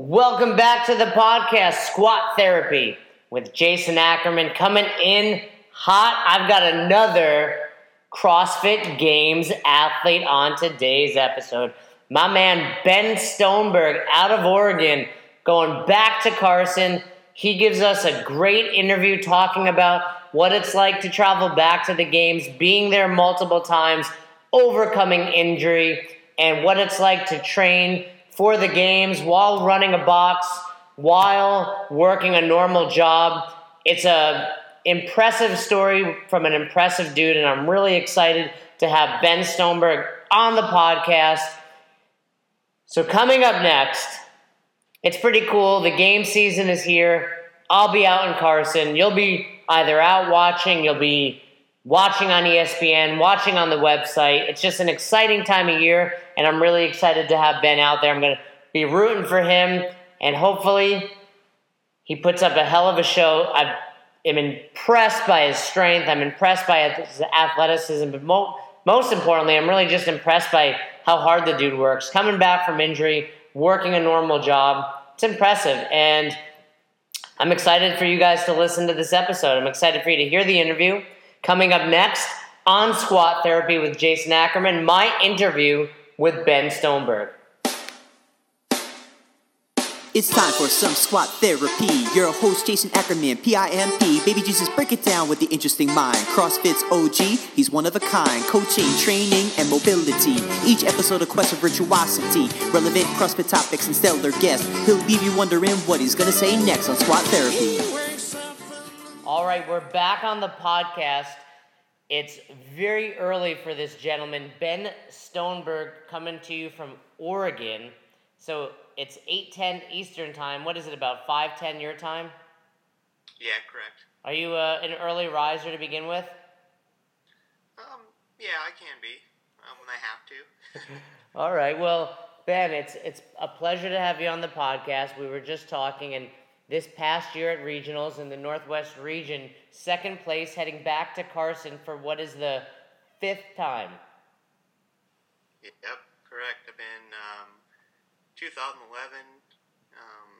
Welcome back to the podcast, Squat Therapy, with Jason Ackerman coming in hot. I've got another CrossFit Games athlete on today's episode. My man Ben Stoneberg out of Oregon, going back to Carson. He gives us a great interview talking about what it's like to travel back to the games, being there multiple times, overcoming injury, and what it's like to train for the games while running a box, while working a normal job. It's a impressive story from an impressive dude, and I'm really excited to have Ben Stoneberg on the podcast. So coming up next, it's pretty cool. The game season is here. I'll be out in Carson. You'll be either out watching, you'll be watching on ESPN, watching on the website. It's just an exciting time of year, and I'm really excited to have Ben out there. I'm going to be rooting for him, and hopefully, he puts up a hell of a show. I am impressed by his strength, I'm impressed by his athleticism, but mo- most importantly, I'm really just impressed by how hard the dude works. Coming back from injury, working a normal job, it's impressive. And I'm excited for you guys to listen to this episode. I'm excited for you to hear the interview. Coming up next on Squat Therapy with Jason Ackerman, my interview with Ben Stoneberg. It's time for some squat therapy. Your host, Jason Ackerman, PIMP. Baby Jesus, break it down with the interesting mind. CrossFit's OG, he's one of a kind. Coaching, training, and mobility. Each episode a quest of virtuosity. Relevant CrossFit topics and stellar guests. He'll leave you wondering what he's gonna say next on Squat Therapy. All right, we're back on the podcast. It's very early for this gentleman, Ben Stoneberg, coming to you from Oregon. So it's 8:10 Eastern time. What is it about 5:10 your time? Yeah, correct. Are you uh, an early riser to begin with? Um, yeah, I can be um, when I have to. All right. Well, Ben, it's it's a pleasure to have you on the podcast. We were just talking, and this past year at regionals in the Northwest region, second place, heading back to Carson for what is the fifth time. Yep, correct. I've been um, 2011 um,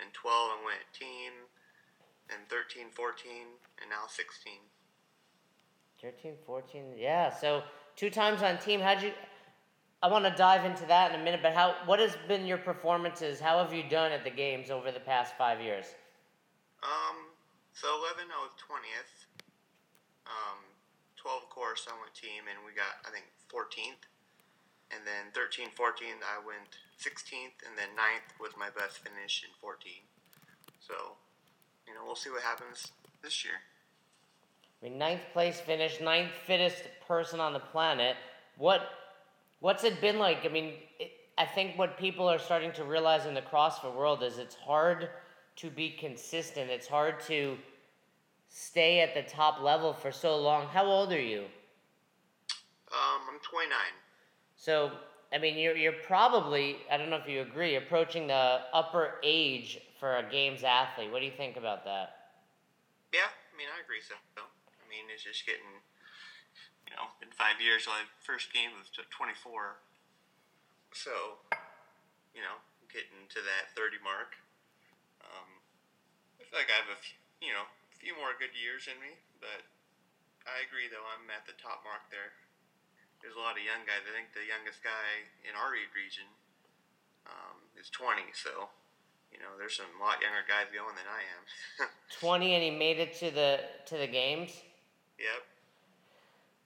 and 12 I went team, and 13, 14, and now 16. 13, 14, yeah. So two times on team. How'd you? I want to dive into that in a minute, but how? What has been your performances? How have you done at the games over the past five years? Um, so 11 I was 20th. Um, 12 of course I went team, and we got I think 14th, and then 13, 14 I went 16th, and then 9th was my best finish in 14. So, you know, we'll see what happens this year. I mean, ninth place finish, ninth fittest person on the planet. What, what's it been like? I mean, it, I think what people are starting to realize in the CrossFit world is it's hard to be consistent. It's hard to stay at the top level for so long. How old are you? Um, I'm 29. So, I mean, you're, you're probably, I don't know if you agree, approaching the upper age for a games athlete. What do you think about that? Yeah, I mean, I agree so. I mean, it's just getting, you know, in five years, my first game was 24. So, you know, getting to that 30 mark. Um, I feel like I have a few, you know, a few more good years in me, but I agree, though, I'm at the top mark there. There's a lot of young guys. I think the youngest guy in our region um, is 20, so you know, there's some a lot younger guys going than I am. 20 and he made it to the to the games? yep.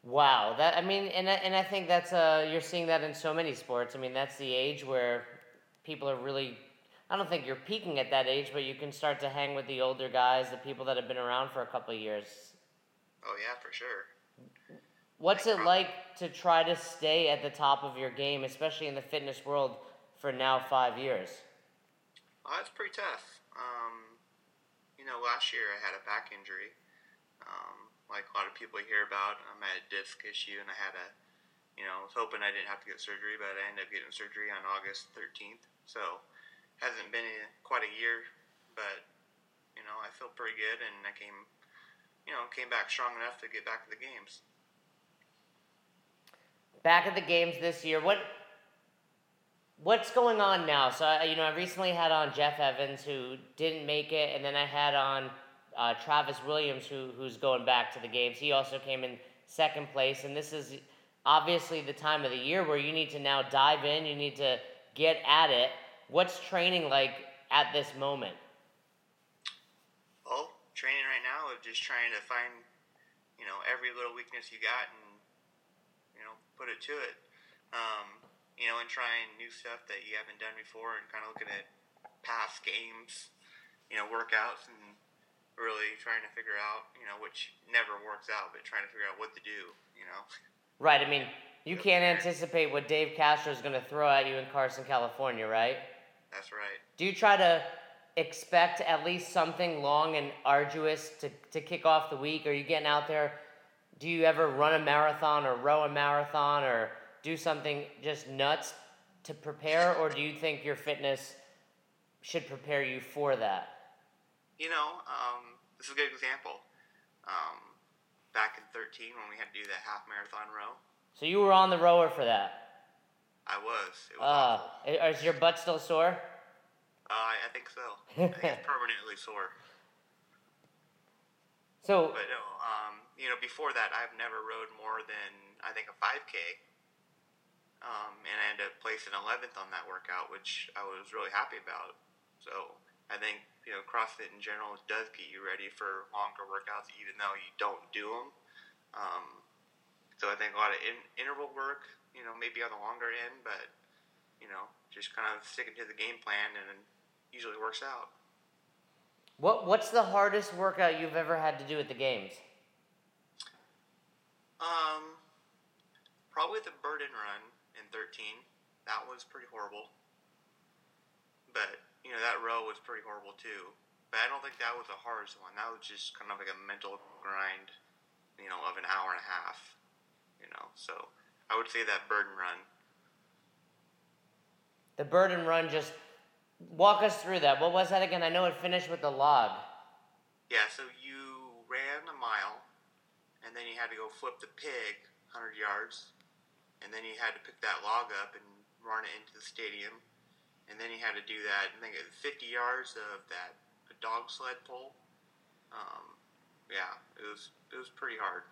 Wow, that I mean, and I, and I think that's uh you're seeing that in so many sports. I mean, that's the age where people are really. I don't think you're peaking at that age, but you can start to hang with the older guys, the people that have been around for a couple of years. Oh yeah, for sure. What's it like to try to stay at the top of your game, especially in the fitness world, for now five years? Oh, that's pretty tough. Um, you know, last year I had a back injury. Um, like a lot of people hear about, um, I had a disc issue and I had a, you know, I was hoping I didn't have to get surgery, but I ended up getting surgery on August 13th. So, hasn't been a, quite a year, but, you know, I feel pretty good and I came, you know, came back strong enough to get back to the games. Back at the games this year, what what's going on now? So you know, I recently had on Jeff Evans who didn't make it, and then I had on uh, Travis Williams who who's going back to the games. He also came in second place, and this is obviously the time of the year where you need to now dive in. You need to get at it. What's training like at this moment? Well, training right now is just trying to find, you know, every little weakness you got and, you know, put it to it. Um, you know, and trying new stuff that you haven't done before and kind of looking at past games, you know, workouts and really trying to figure out, you know, which never works out, but trying to figure out what to do, you know. Right. I mean, you can't anticipate what Dave Castro is going to throw at you in Carson, California, right? That's right. Do you try to expect at least something long and arduous to, to kick off the week? Are you getting out there? Do you ever run a marathon or row a marathon or do something just nuts to prepare, or do you think your fitness should prepare you for that? You know, um, this is a good example. Um, back in 13 when we had to do that half marathon row. So you were on the rower for that? I was. It was uh, Is your butt still sore? Uh, I, I think so. I think it's permanently sore. So, but no, um, you know, before that, I've never rode more than I think a 5K, um, and I ended up placing 11th on that workout, which I was really happy about. So I think you know CrossFit in general does get you ready for longer workouts, even though you don't do them. Um, so I think a lot of in, interval work, you know, maybe on the longer end, but you know, just kind of sticking to the game plan, and it usually works out. What What's the hardest workout you've ever had to do at the games? Um, probably the burden run in 13. That was pretty horrible. But you know, that row was pretty horrible too. But I don't think that was the hardest one. That was just kind of like a mental grind, you know, of an hour and a half. You know, so I would say that burden run. The burden run just walk us through that. What was that again? I know it finished with the log. Yeah, so you ran a mile, and then you had to go flip the pig 100 yards, and then you had to pick that log up and run it into the stadium and then he had to do that. I think 50 yards of that dog sled pull. Um, yeah, it was it was pretty hard.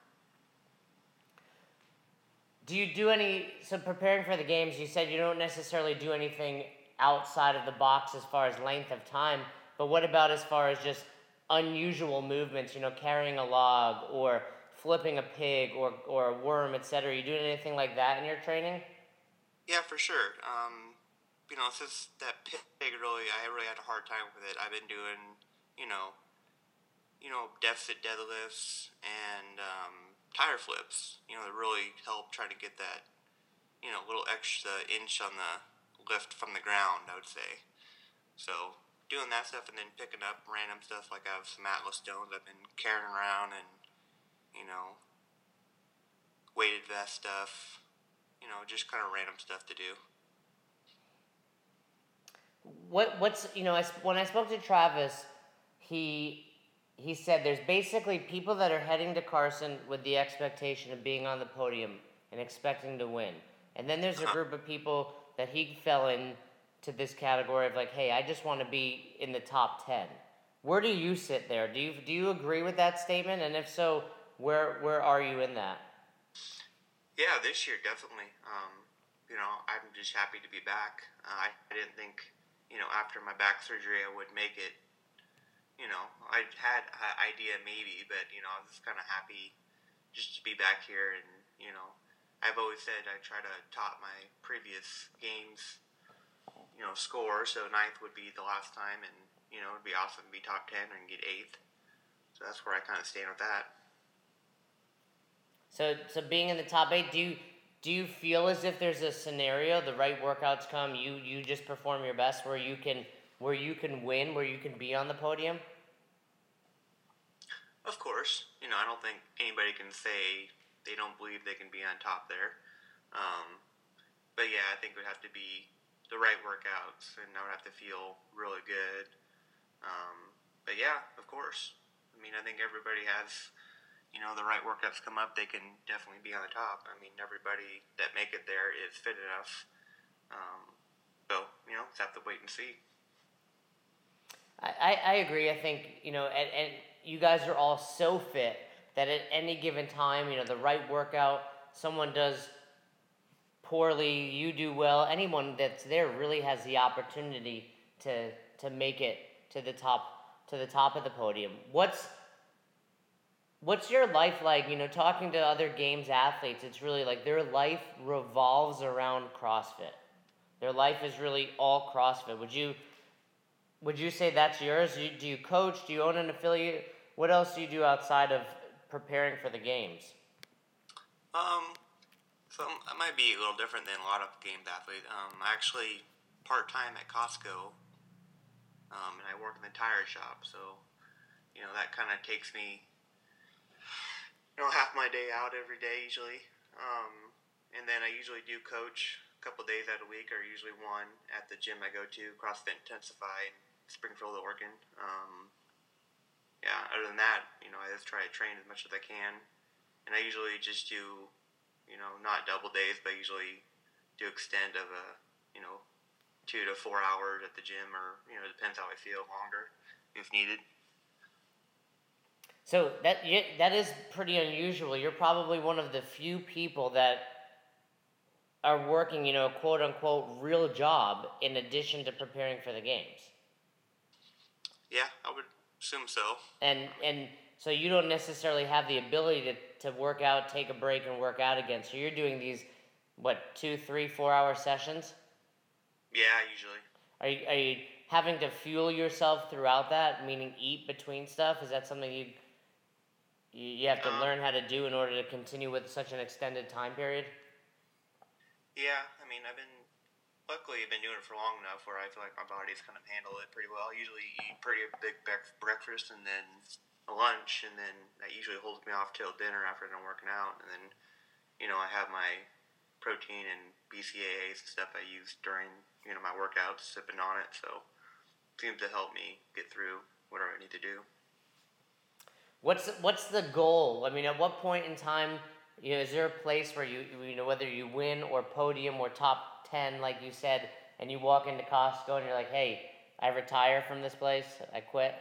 Do you do any so preparing for the games? You said you don't necessarily do anything outside of the box as far as length of time, but what about as far as just unusual movements? You know, carrying a log or flipping a pig or or a worm, etc. You doing anything like that in your training? Yeah, for sure. Um, you know, since that pig really, I really had a hard time with it. I've been doing, you know, you know, deficit deadlifts and um, tire flips. You know, that really help try to get that, you know, little extra inch on the lift from the ground. I would say. So doing that stuff and then picking up random stuff like I have some Atlas stones I've been carrying around and, you know, weighted vest stuff. You know, just kind of random stuff to do what what's you know I, when I spoke to Travis, he he said there's basically people that are heading to Carson with the expectation of being on the podium and expecting to win, and then there's a group of people that he fell in to this category of like, hey, I just want to be in the top ten. Where do you sit there? Do you do you agree with that statement? And if so, where where are you in that? Yeah, this year definitely. Um, you know, I'm just happy to be back. Uh, I, I didn't think you know, after my back surgery, I would make it. You know, I had an idea maybe, but you know, I was just kind of happy just to be back here. And you know, I've always said I try to top my previous games, you know, score. So ninth would be the last time, and you know, it'd be awesome to be top ten and get eighth. So that's where I kind of stand with that. So, so being in the top eight, do you do you feel as if there's a scenario the right workouts come you you just perform your best where you can where you can win where you can be on the podium? Of course. You know i don't think anybody can say they don't believe they can be on top there. Um, but yeah i think it would have to be the right workouts and i would have to feel really good. Um, but yeah of course. I mean i think everybody has you know the right workouts come up, they can definitely be on the top. I mean, everybody that make it there is fit enough. Um, So you know, just have to wait and see. I, I agree. I think you know, and, and you guys are all so fit that at any given time, you know, the right workout, someone does poorly, you do well. Anyone that's there really has the opportunity to to make it to the top to the top of the podium. What's what's your life like? You know, talking to other games athletes, it's really like their life revolves around CrossFit. Their life is really all CrossFit. Would you would you say that's yours? Do you, do you coach? Do you own an affiliate? What else do you do outside of preparing for the games? Um, so I might be a little different than a lot of games athletes. Um, I actually part time at Costco, um, and I work in the tire shop. So, you know, that kind of takes me, you know, half my day out every day usually. Um, and then I usually do coach a couple days out the week, or usually one at the gym I go to, CrossFit Intensify in Springfield, Oregon. Um, yeah, other than that, you know, I just try to train as much as I can, and I usually just do, you know, not double days, but usually do extend of a, you know, two to four hours at the gym, or you know, depends how I feel, longer if needed. So that that is pretty unusual. You're probably one of the few people that are working, you know, a quote unquote real job in addition to preparing for the games. Yeah, I would assume so. And and so you don't necessarily have the ability to, to work out, take a break, and work out again. So you're doing these, what, two, three, four hour sessions? Yeah, usually. Are you, are you having to fuel yourself throughout that, meaning eat between stuff? Is that something you you, you have to um, learn how to do in order to continue with such an extended time period? Yeah, I mean, I've been luckily I've been doing it for long enough where I feel like my body's kind of handled it pretty well. I usually eat pretty big breakfast and then a lunch, and then that usually holds me off till dinner after I'm working out, and then you know I have my protein and BCAAs and stuff I use during you know my workouts, sipping on it, so it seems to help me get through whatever I need to do. What's what's the goal? I mean, at what point in time, you know, is there a place where you you know whether you win or podium or top 10, like you said, and you walk into Costco and you're like, hey, I retire from this place, I quit?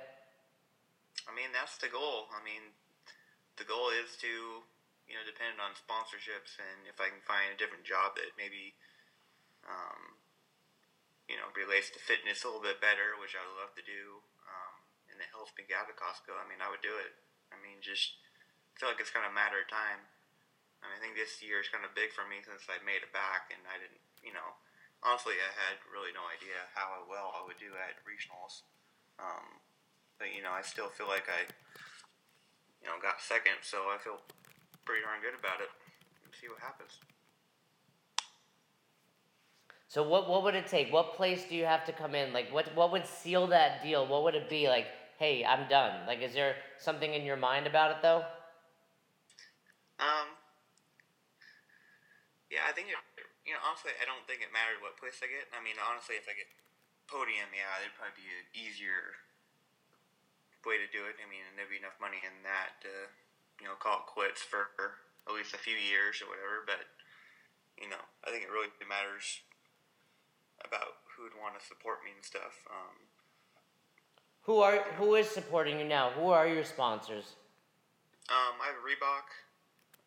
I mean, that's the goal. I mean, the goal is to, you know, depend on sponsorships and if I can find a different job that maybe, um, you know, relates to fitness a little bit better, which I would love to do, um, and it helps me get out of Costco, I mean, I would do it. I mean, just I feel like it's kind of a matter of time. I, mean, I think this year is kind of big for me since I made it back and I didn't you know, honestly, I had really no idea how well I would do at regionals. Um, but you know, I still feel like I, you know, got second, so I feel pretty darn good about it. Let's see what happens. So what what would it take? What place do you have to come in? Like what what would seal that deal? What would it be like? Hey, I'm done. Like, is there something in your mind about it though? Um. Yeah, I think it you know, honestly, I don't think it mattered what place I get. I mean, honestly, if I get podium, yeah, there'd probably be an easier way to do it. I mean, and there'd be enough money in that to, you know, call it quits for at least a few years or whatever. But, you know, I think it really matters about who would want to support me and stuff. Um, who are who is supporting you now? Who are your sponsors? Um, I have Reebok.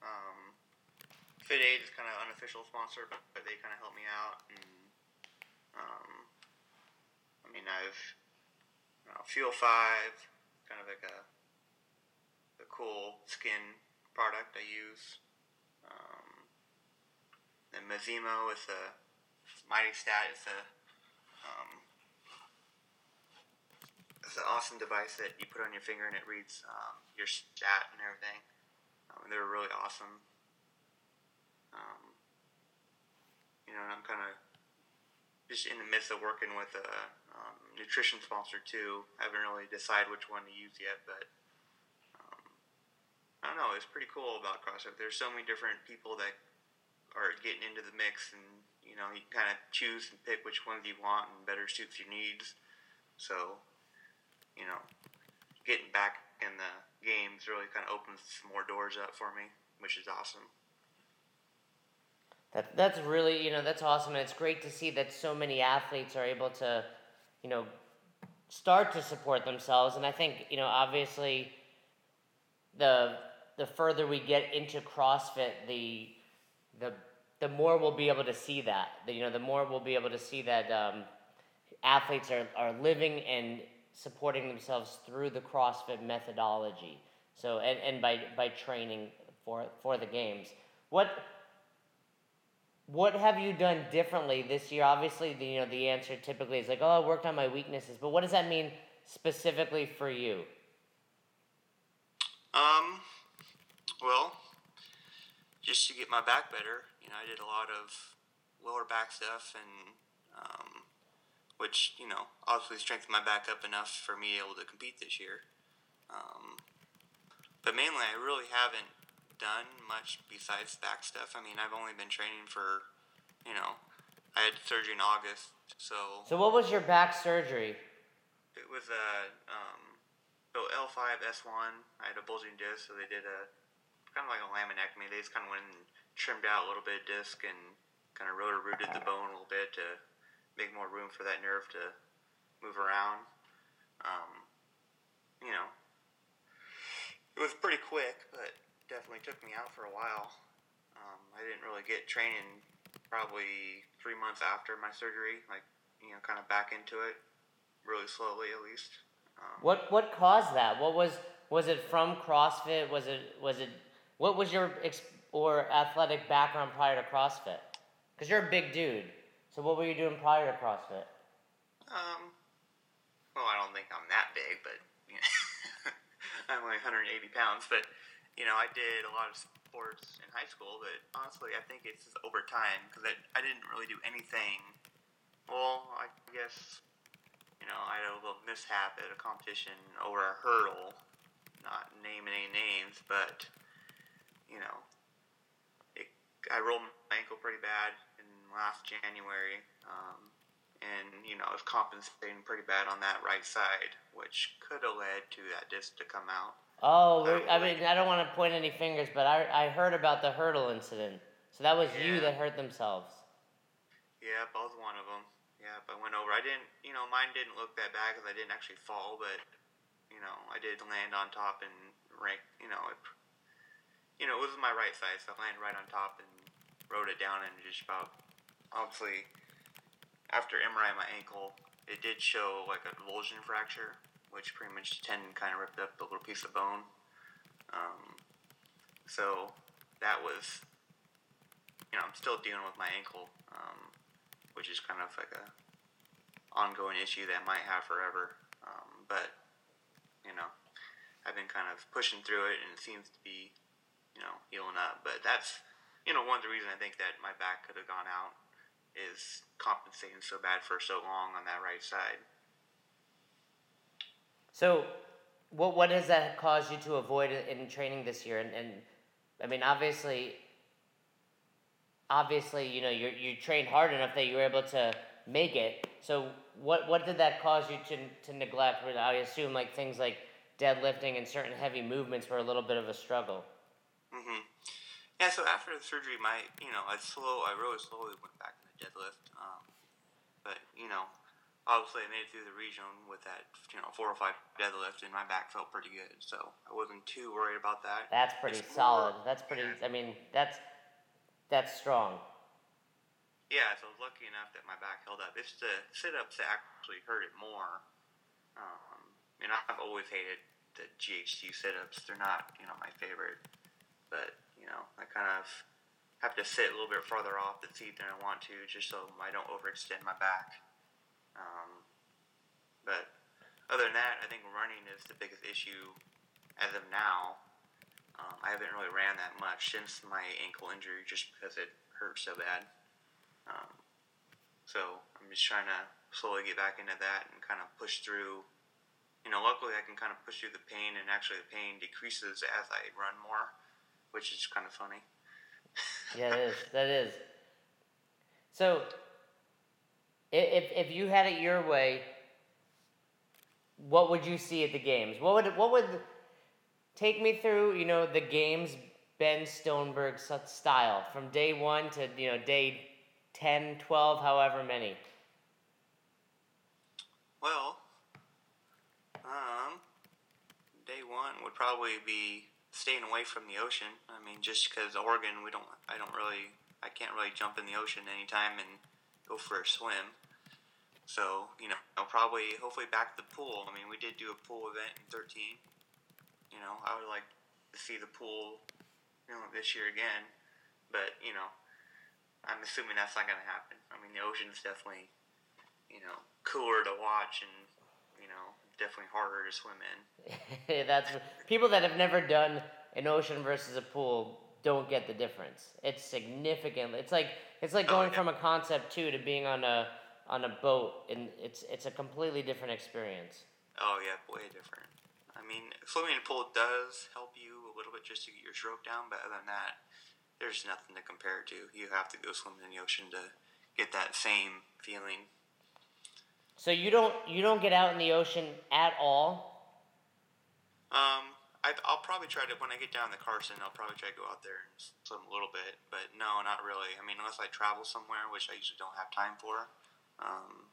Um, FitAid is kind of an unofficial sponsor, but, but they kind of help me out. And um, I mean, I've you know, Fuel Five, kind of like a a cool skin product I use. Um, and Masimo is a MightySat. It's a um, it's an awesome device that you put on your finger and it reads um, your stat and everything. Um, they're really awesome. Um, you know, and I'm kind of just in the midst of working with a um, nutrition sponsor too. I haven't really decided which one to use yet, but um, I don't know. It's pretty cool about CrossFit. There's so many different people that are getting into the mix, and you know, you kind of choose and pick which ones you want and better suits your needs. So, you know, getting back in the games really kind of opens some more doors up for me, which is awesome. That that's really you know that's awesome, and it's great to see that so many athletes are able to, you know, start to support themselves. And I think you know obviously, the the further we get into CrossFit, the the the more we'll be able to see that. The, you know, the more we'll be able to see that um, athletes are, are living and supporting themselves through the CrossFit methodology. So and, and by by training for for the games. What what have you done differently this year? Obviously, the, you know the answer typically is like, oh, I worked on my weaknesses. But what does that mean specifically for you? Um, well, just to get my back better, you know, I did a lot of lower back stuff, and um, which you know obviously strengthened my back up enough for me able to compete this year. Um, but mainly, I really haven't done much besides back stuff. I mean, I've only been training for, you know, I had surgery in August, so. So what was your back surgery? It was a um, so L5 S1. I had a bulging disc, so they did a kind of like a laminectomy. They just kind of went and trimmed out a little bit of disc and kind of rotor rooted the bone a little bit to make more room for that nerve to move around. Um, you know, it was pretty quick, but definitely took me out for a while. Um, I didn't really get training probably three months after my surgery, like you know, kind of back into it, really slowly at least. Um, what what caused that? What was was it from CrossFit? Was it was it what was your ex- or athletic background prior to CrossFit? Because you're a big dude. So what were you doing prior to CrossFit? Um, well, I don't think I'm that big, but you know, I'm only 180 pounds. But you know, I did a lot of sports in high school, but honestly, I think it's just over time because I, I didn't really do anything. Well, I guess, you know, I had a little mishap at a competition over a hurdle, not naming any names, but, you know, it, I rolled my ankle pretty bad last January. Um, and you know, I was compensating pretty bad on that right side, which could have led to that disc to come out. Oh, I mean, I don't want to point any fingers, but I, I heard about the hurdle incident. So that was you that hurt themselves. Yeah, both one of them. Yeah, I went over. I didn't, you know, mine didn't look that bad because I didn't actually fall, but you know, I did land on top and rank. You know, it, you know, it was my right side, so I landed right on top and rode it down and just about. Obviously, after MRI my ankle, it did show like a avulsion fracture, which pretty much the tendon kind of ripped up the little piece of bone. Um, so that was, you know, I'm still dealing with my ankle, um, which is kind of like a ongoing issue that I might have forever. Um, but you know, I've been kind of pushing through it, and it seems to be, you know, healing up. But that's, you know, one of the reasons I think that my back could have gone out is compensating so bad for so long on that right side. So, what what has that caused you to avoid in in training this year? And, and I mean, obviously, obviously, you know, you you trained hard enough that you were able to make it. So, what what did that cause you to to neglect? I assume like things like deadlifting and certain heavy movements were a little bit of a struggle. hmm Yeah, so after the surgery, my you know I slow I really slowly went back deadlift, um, but you know obviously I made it through the region with that you know four or five deadlift, and my back felt pretty good, so I wasn't too worried about that. That's pretty It's more- solid. That's pretty. yeah. I mean, that's that's strong. Yeah, so I was lucky enough that my back held up. It's the sit ups that actually hurt it more. Um, and I've always hated the GHD sit ups. They're not, you know, my favorite. But, you know, I kind of have to sit a little bit farther off the seat than I want to just so I don't overextend my back. Um, but other than that, I think running is the biggest issue as of now. Um, I haven't really ran that much since my ankle injury just because it hurt so bad. Um, so I'm just trying to slowly get back into that and kind of push through. You know, luckily I can kind of push through the pain, and actually the pain decreases as I run more, which is kind of funny. Yeah, it is. That is. So, if if you had it your way, what would you see at the games? What would what would take me through? You know, the games Ben Stoneberg style from day one to you know day 10, 12, however many? Well, um, day one would probably be staying away from the ocean. I mean, just because Oregon, we don't, I don't really, I can't really jump in the ocean anytime and go for a swim. So, you know, I'll probably, hopefully back to the pool. I mean, we did do a pool event in 13. You know, I would like to see the pool, you know, this year again. But, you know, I'm assuming that's not going to happen. I mean, the ocean's definitely, you know, cooler to watch and, definitely harder to swim in. that's people that have never done an ocean versus a pool don't get the difference. It's significant. It's like it's like oh, going oh, yeah. from a Concept2 to being on a on a boat, and it's it's a completely different experience. Oh yeah, way different. I mean, swimming in a pool does help you a little bit just to get your stroke down, but other than that, there's nothing to compare to. You have to go swim in the ocean to get that same feeling. So you don't you don't get out in the ocean at all? Um, I, will probably try to when I get down to Carson. I'll probably try to go out there and swim a little bit, but no, not really. I mean, unless I travel somewhere, which I usually don't have time for, um,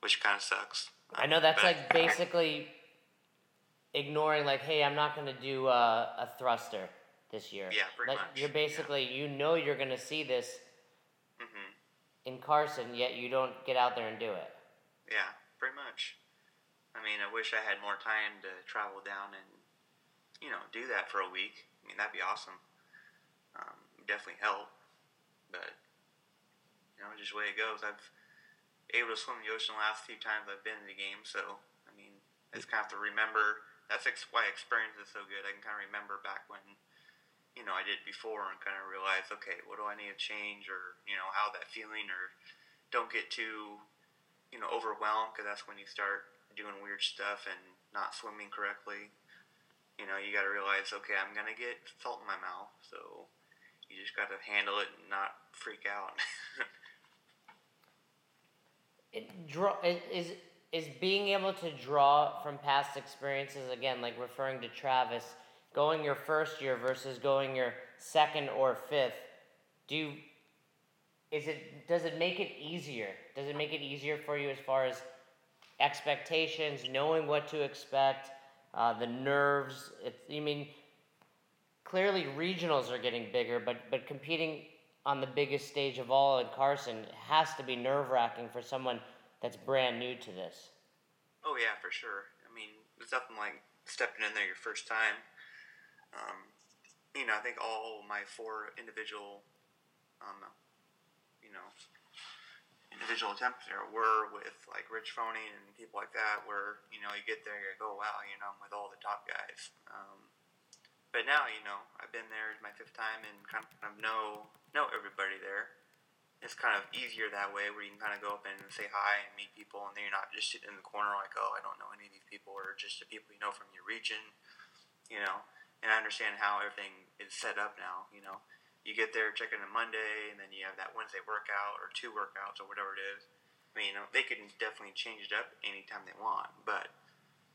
which kind of sucks. I know that's but, like basically ignoring, like, hey, I'm not going to do uh, a thruster this year. Yeah, pretty much. You're basically, yeah. you know, you're going to see this. In Carson, yet you don't get out there and do it. Yeah, pretty much. I mean, I wish I had more time to travel down and, you know, do that for a week. I mean, that'd be awesome. Um, definitely help. But, you know, just the way it goes. I've able to swim the ocean the last few times I've been in the game, so, I mean, I just kind of have to remember. That's why experience is so good. I can kind of remember back when, you know, I did before and kind of realize, okay, what do I need to change or, you know, how that feeling or don't get too, you know, overwhelmed because that's when you start doing weird stuff and not swimming correctly, you know, you got to realize, okay, I'm gonna get salt in my mouth, so you just got to handle it and not freak out. it draw is is being able to draw from past experiences again, like referring to Travis, going your first year versus going your second or fifth. Do you, is it does it make it easier? Does it make it easier for you as far as expectations, knowing what to expect, uh, the nerves. It's, I mean, clearly regionals are getting bigger, but but competing on the biggest stage of all in Carson has to be nerve wracking for someone that's brand new to this. Oh yeah, for sure. I mean, it's nothing like stepping in there your first time. Um, you know, I think all my four individual, um, you know, individual attempts there were with like Rich Froning and people like that, where you know you get there, you go, wow, you know, I'm with all the top guys. Um, but now, you know, I've been there my fifth time and kind of know know everybody there. It's kind of easier that way, where you can kind of go up and say hi and meet people, and then you're not just sitting in the corner like, oh, I don't know any of these people, or just the people you know from your region, you know. And I understand how everything is set up now, you know you get there, check in on Monday, and then you have that Wednesday workout or two workouts or whatever it is. I mean, you know, they can definitely change it up anytime they want, but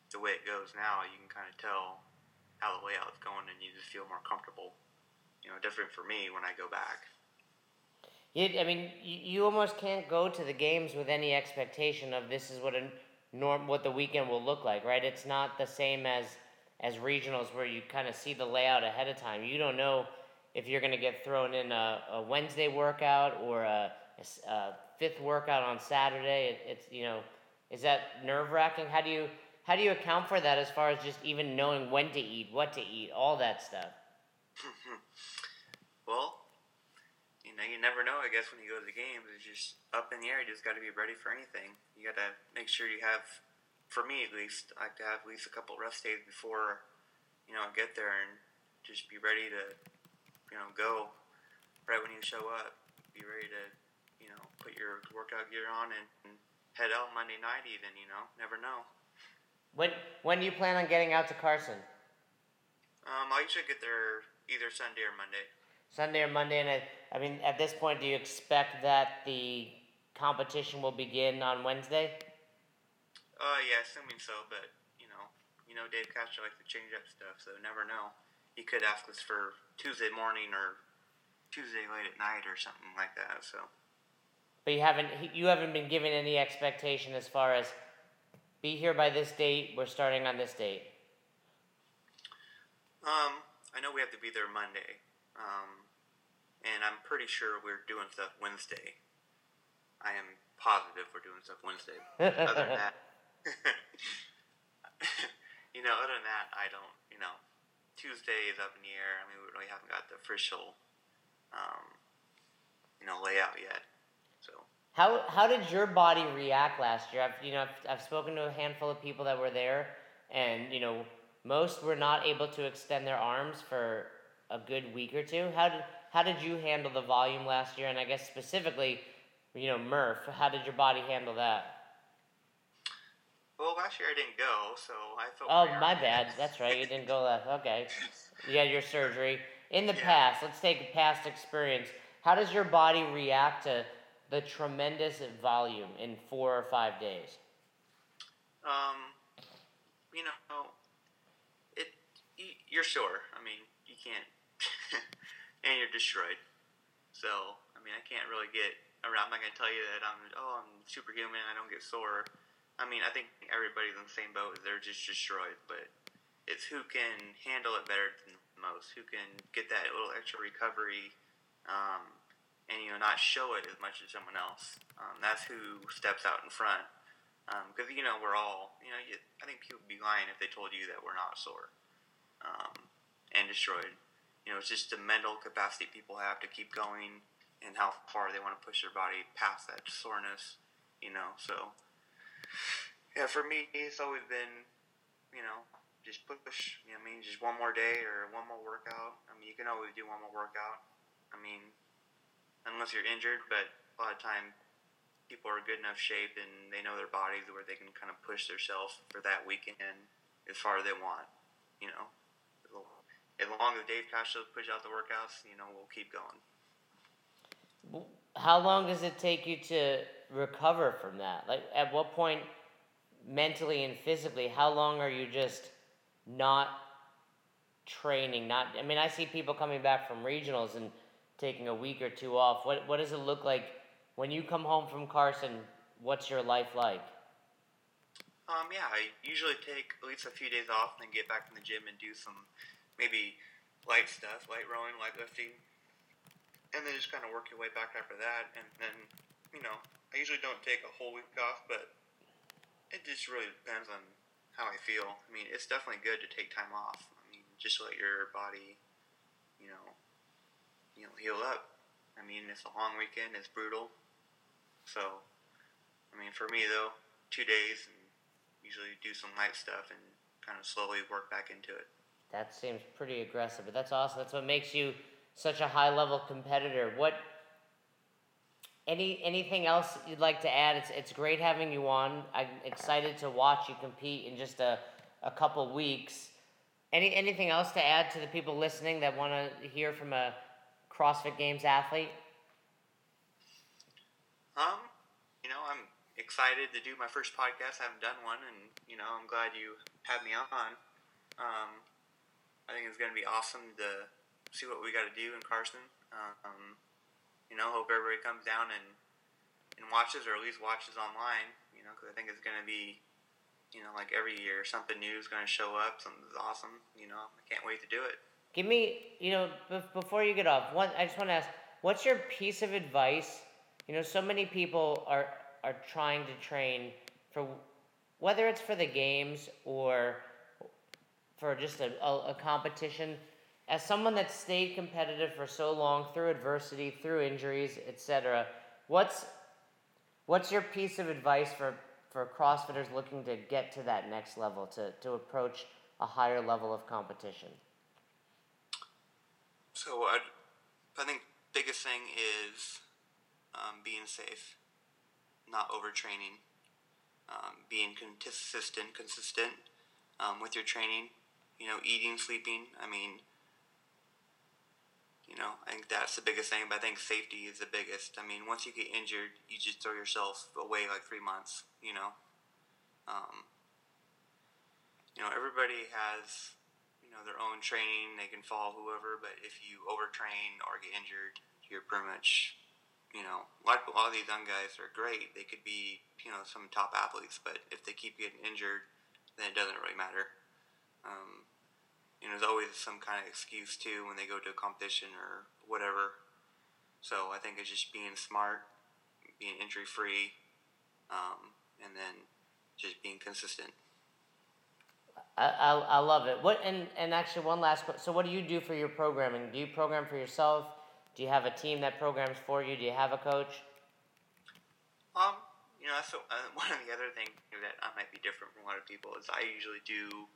the way it goes now, you can kind of tell how the layout's going, and you just feel more comfortable. You know, different for me when I go back. Yeah, I mean, you almost can't go to the games with any expectation of this is what a norm, what the weekend will look like, right? It's not the same as as regionals where you kind of see the layout ahead of time. You don't know if you're going to get thrown in a, a, Wednesday workout or a, a, a, fifth workout on Saturday, it, it's you know, is that nerve wracking? How do you how do you account for that as far as just even knowing when to eat, what to eat, all that stuff? well, you know, you never know. I guess when you go to the games, it's just up in the air. You just got to be ready for anything. You got to make sure you have, for me at least, I like to have at least a couple rest days before, you know, I get there and just be ready to you know, go right when you show up. Be ready to, you know, put your workout gear on and, and head out Monday night. Even you know, never know. When when do you plan on getting out to Carson? Um, I usually get there either Sunday or Monday. Sunday or Monday, and I, I mean, at this point, do you expect that the competition will begin on Wednesday? Uh, yeah, assuming so, but you know, you know, Dave Castro likes to change up stuff, so never know he could ask us for Tuesday morning or Tuesday late at night or something like that. So. But you haven't you haven't been given any expectation as far as be here by this date. We're starting on this date. Um, I know we have to be there Monday, um, and I'm pretty sure we're doing stuff Wednesday. I am positive we're doing stuff Wednesday. other than that, you know, other than that, I don't. You know, Tuesday is up in the air. I mean, we really haven't got the official, um, you know, layout yet. So. How, how did your body react last year? I've you know I've, I've spoken to a handful of people that were there, and you know most were not able to extend their arms for a good week or two. How did how did you handle the volume last year? And I guess specifically, you know, Murph, how did your body handle that? Well, last year I didn't go, so I felt. Oh, my bad. That's right. You didn't go last. Okay, you had your surgery in the yeah. past. Let's take past experience. How does your body react to the tremendous volume in four or five days? Um, you know, it you're sore. I mean, you can't, and you're destroyed. So, I mean, I can't really get around. I'm not gonna tell you that I'm oh I'm superhuman. I don't get sore. I mean, I think everybody's in the same boat. They're just destroyed. But it's who can handle it better than most. Who can get that little extra recovery, um, and you know not show it as much as someone else. Um, that's who steps out in front. Because um, you know we're all you know you, I think people would be lying if they told you that we're not sore um, and destroyed. You know, it's just the mental capacity people have to keep going and how far they want to push their body past that soreness. You know, so yeah, for me, it's always been, you know, just push. You know, I mean, just one more day or one more workout. I mean, you can always do one more workout. I mean, unless you're injured, but a lot of time people are good enough shape and they know their bodies where they can kind of push themselves for that weekend as far as they want. You know as long as Dave Castro push out the workouts, you know, we'll keep going. How long does it take you to recover from that? Like, at what point, mentally and physically, how long are you just not training? Not, I mean, I see people coming back from regionals and taking a week or two off. What What does it look like when you come home from Carson? What's your life like? Um, yeah, I usually take at least a few days off and then get back in the gym and do some maybe light stuff, light rowing, light lifting, and then just kind of work your way back after that. And then, you know, I usually don't take a whole week off, but it just really depends on how I feel. I mean, it's definitely good to take time off. I mean, just let your body, you know, you know, heal up. I mean, it's a long weekend. It's brutal. So, I mean, for me though, two days and usually do some light stuff and kind of slowly work back into it. That seems pretty aggressive, but that's awesome. That's what makes you such a high level competitor. What any anything else you'd like to add? It's it's great having you on. I'm excited to watch you compete in just a, a couple weeks. Any anything else to add to the people listening that want to hear from a CrossFit Games athlete? Um, you know, I'm excited to do my first podcast. I haven't done one, and you know, I'm glad you had me on. Um, I think it's going to be awesome to see what we got to do in Carson. Um, you know, hope everybody comes down and and watches, or at least watches online. You know, because I think it's going to be, you know, like every year something new is going to show up. Something's awesome. You know, I can't wait to do it. Give me, you know, b- before you get off, one. I just want to ask, what's your piece of advice? You know, so many people are are trying to train for whether it's for the games or for just a, a, a competition. As someone that's stayed competitive for so long through adversity, through injuries, etc., what's what's your piece of advice for, for CrossFitters looking to get to that next level, to, to approach a higher level of competition? So I'd, I think biggest thing is um, being safe, not overtraining, um, being consistent, consistent um, with your training, you know, eating, sleeping. I mean, you know, I think that's the biggest thing, but I think safety is the biggest. I mean, once you get injured, you just throw yourself away like three months, you know. Um, you know, everybody has, you know their own training. They can follow whoever, but if you overtrain or get injured, you're pretty much you know, like a lot of these young guys are great. They could be, you know, some top athletes, but if they keep getting injured, then it doesn't really matter. Um, you know, there's always some kind of excuse too when they go to a competition or whatever. So I think it's just being smart, being injury free, um, and then just being consistent. I, I, I love it. What and, and actually one last question. So what do you do for your programming? Do you program for yourself? Do you have a team that programs for you? Do you have a coach? Um, you know, that's uh, one of the other things that I might be different from a lot of people is I usually do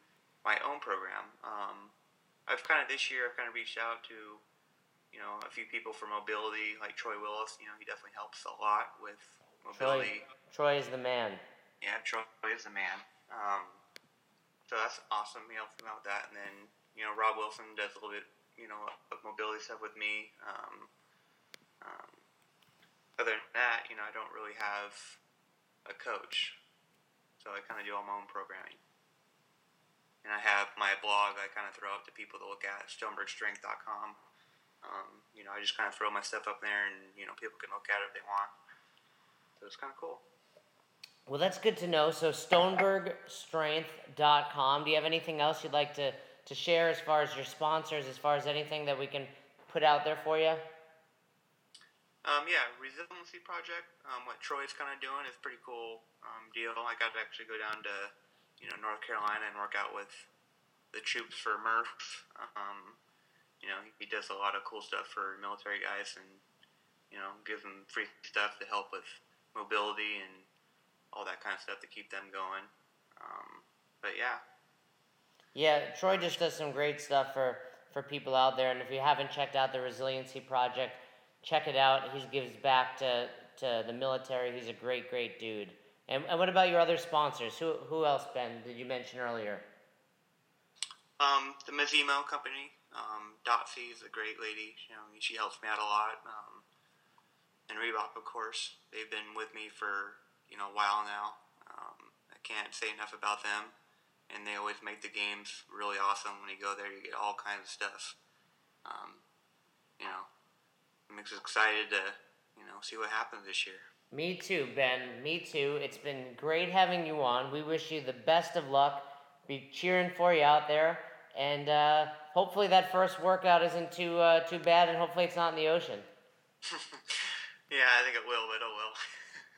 my own program. Um, I've kind of this year I've kind of reached out to, you know, a few people for mobility, like Troy Willis. You know, he definitely helps a lot with mobility. Troy, Troy is the man. Yeah, Troy is the man. Um, so that's awesome. He helps me out with that, and then you know Rob Wilson does a little bit, you know, of mobility stuff with me. Um, um, other than that, you know, I don't really have a coach, so I kind of do all my own programming. And I have my blog I kind of throw up to people to look at, stonebergstrength.com. Um, you know, I just kind of throw my stuff up there, and you know, people can look at it if they want. So it's kind of cool. Well, that's good to know. So, stonebergstrength.com. Do you have anything else you'd like to, to share as far as your sponsors, as far as anything that we can put out there for you? Um, yeah, Resiliency Project. Um, what Troy's kind of doing is pretty cool um, deal. I got to actually go down to you know North Carolina and work out with the troops for Murph. Um, you know, he does a lot of cool stuff for military guys, and you know, gives them free stuff to help with mobility and all that kind of stuff to keep them going. Um, but yeah. Yeah, Troy just does some great stuff for, for people out there. And if you haven't checked out the Resiliency Project, check it out. He gives back to, to the military. He's a great, great dude. And, and what about your other sponsors? Who, who else, Ben, did you mention earlier? Um, the Masimo company. Um, Dotsie is a great lady. You know, she helps me out a lot. Um, and Reebok, of course. They've been with me for you know a while now. Um, I can't say enough about them, and they always make the games really awesome. When you go there, you get all kinds of stuff. Um, you know, it makes us excited to you know see what happens this year. Me too, Ben. Me too. It's been great having you on. We wish you the best of luck. Be cheering for you out there, and uh, hopefully that first workout isn't too uh, too bad, and hopefully it's not in the ocean. yeah, I think it will, but it will.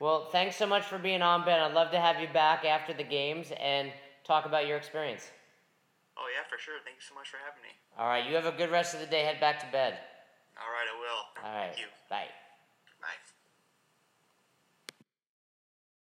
well, thanks so much for being on, Ben. I'd love to have you back after the games and talk about your experience. Oh yeah, for sure. Thank you so much for having me. All right, you have a good rest of the day. Head back to bed. All right, I will. All right. Thank you. Bye. Bye.